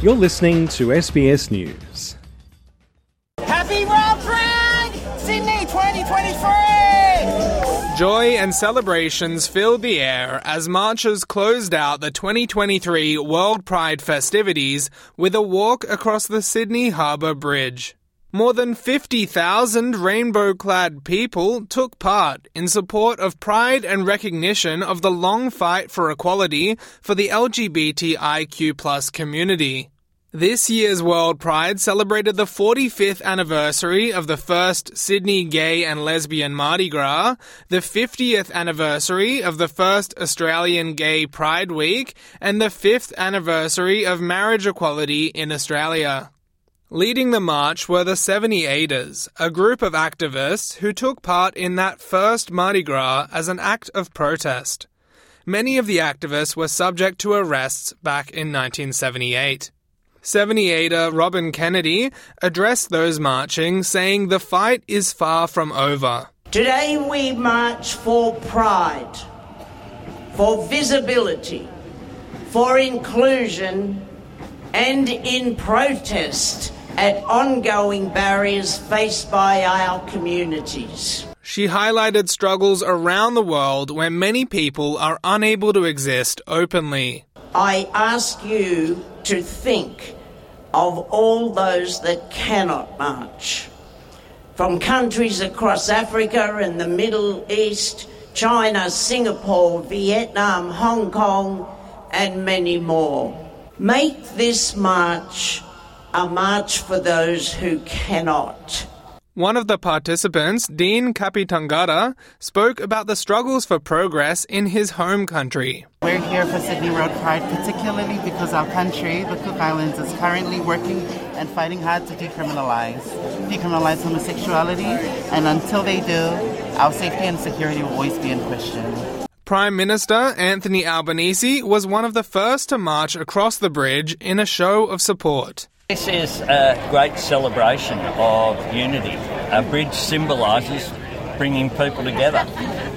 You're listening to SBS News. Happy World Pride! Sydney 2023! Joy and celebrations filled the air as marchers closed out the 2023 World Pride festivities with a walk across the Sydney Harbour Bridge. More than 50,000 rainbow clad people took part in support of pride and recognition of the long fight for equality for the LGBTIQ community. This year's World Pride celebrated the 45th anniversary of the first Sydney Gay and Lesbian Mardi Gras, the 50th anniversary of the first Australian Gay Pride Week, and the 5th anniversary of marriage equality in Australia. Leading the march were the 78ers, a group of activists who took part in that first Mardi Gras as an act of protest. Many of the activists were subject to arrests back in 1978. 78er Robin Kennedy addressed those marching, saying the fight is far from over. Today we march for pride, for visibility, for inclusion, and in protest at ongoing barriers faced by our communities. She highlighted struggles around the world where many people are unable to exist openly. I ask you to think of all those that cannot march. From countries across Africa and the Middle East, China, Singapore, Vietnam, Hong Kong, and many more. Make this march a march for those who cannot. One of the participants, Dean Kapitangara, spoke about the struggles for progress in his home country. We're here for Sydney World Pride, particularly because our country, the Cook Islands, is currently working and fighting hard to decriminalize, decriminalize homosexuality, and until they do, our safety and security will always be in question. Prime Minister Anthony Albanese was one of the first to march across the bridge in a show of support. This is a great celebration of unity. A bridge symbolises bringing people together,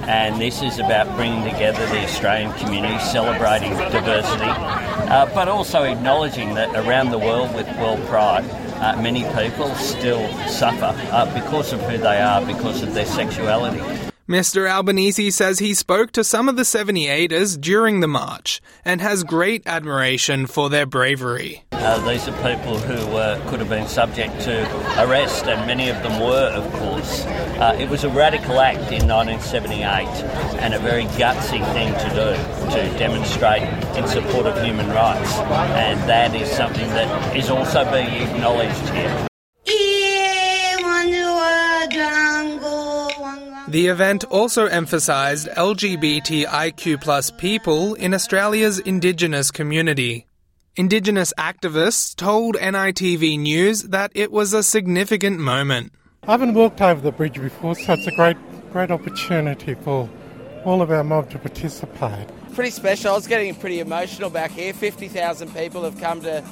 and this is about bringing together the Australian community, celebrating diversity, uh, but also acknowledging that around the world with World Pride, uh, many people still suffer uh, because of who they are, because of their sexuality. Mr. Albanese says he spoke to some of the 78ers during the march and has great admiration for their bravery. Uh, these are people who uh, could have been subject to arrest, and many of them were, of course. Uh, it was a radical act in 1978 and a very gutsy thing to do to demonstrate in support of human rights, and that is something that is also being acknowledged here. The event also emphasised LGBTIQ people in Australia's Indigenous community. Indigenous activists told NITV News that it was a significant moment. I haven't walked over the bridge before, so it's a great, great opportunity for all of our mob to participate. Pretty special. I was getting pretty emotional back here. 50,000 people have come to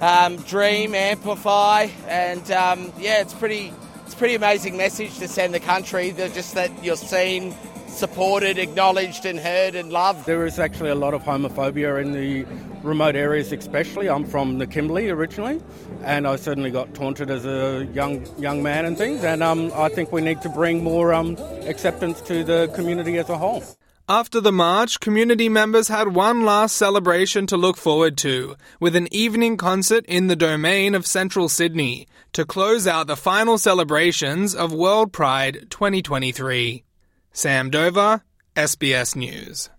um, dream, amplify, and um, yeah, it's pretty it's a pretty amazing message to send the country. Just that you're seen, supported, acknowledged, and heard and loved. There is actually a lot of homophobia in the remote areas, especially. I'm from the Kimberley originally, and I certainly got taunted as a young young man and things. And um, I think we need to bring more um, acceptance to the community as a whole. After the march, community members had one last celebration to look forward to, with an evening concert in the domain of central Sydney to close out the final celebrations of World Pride 2023. Sam Dover, SBS News.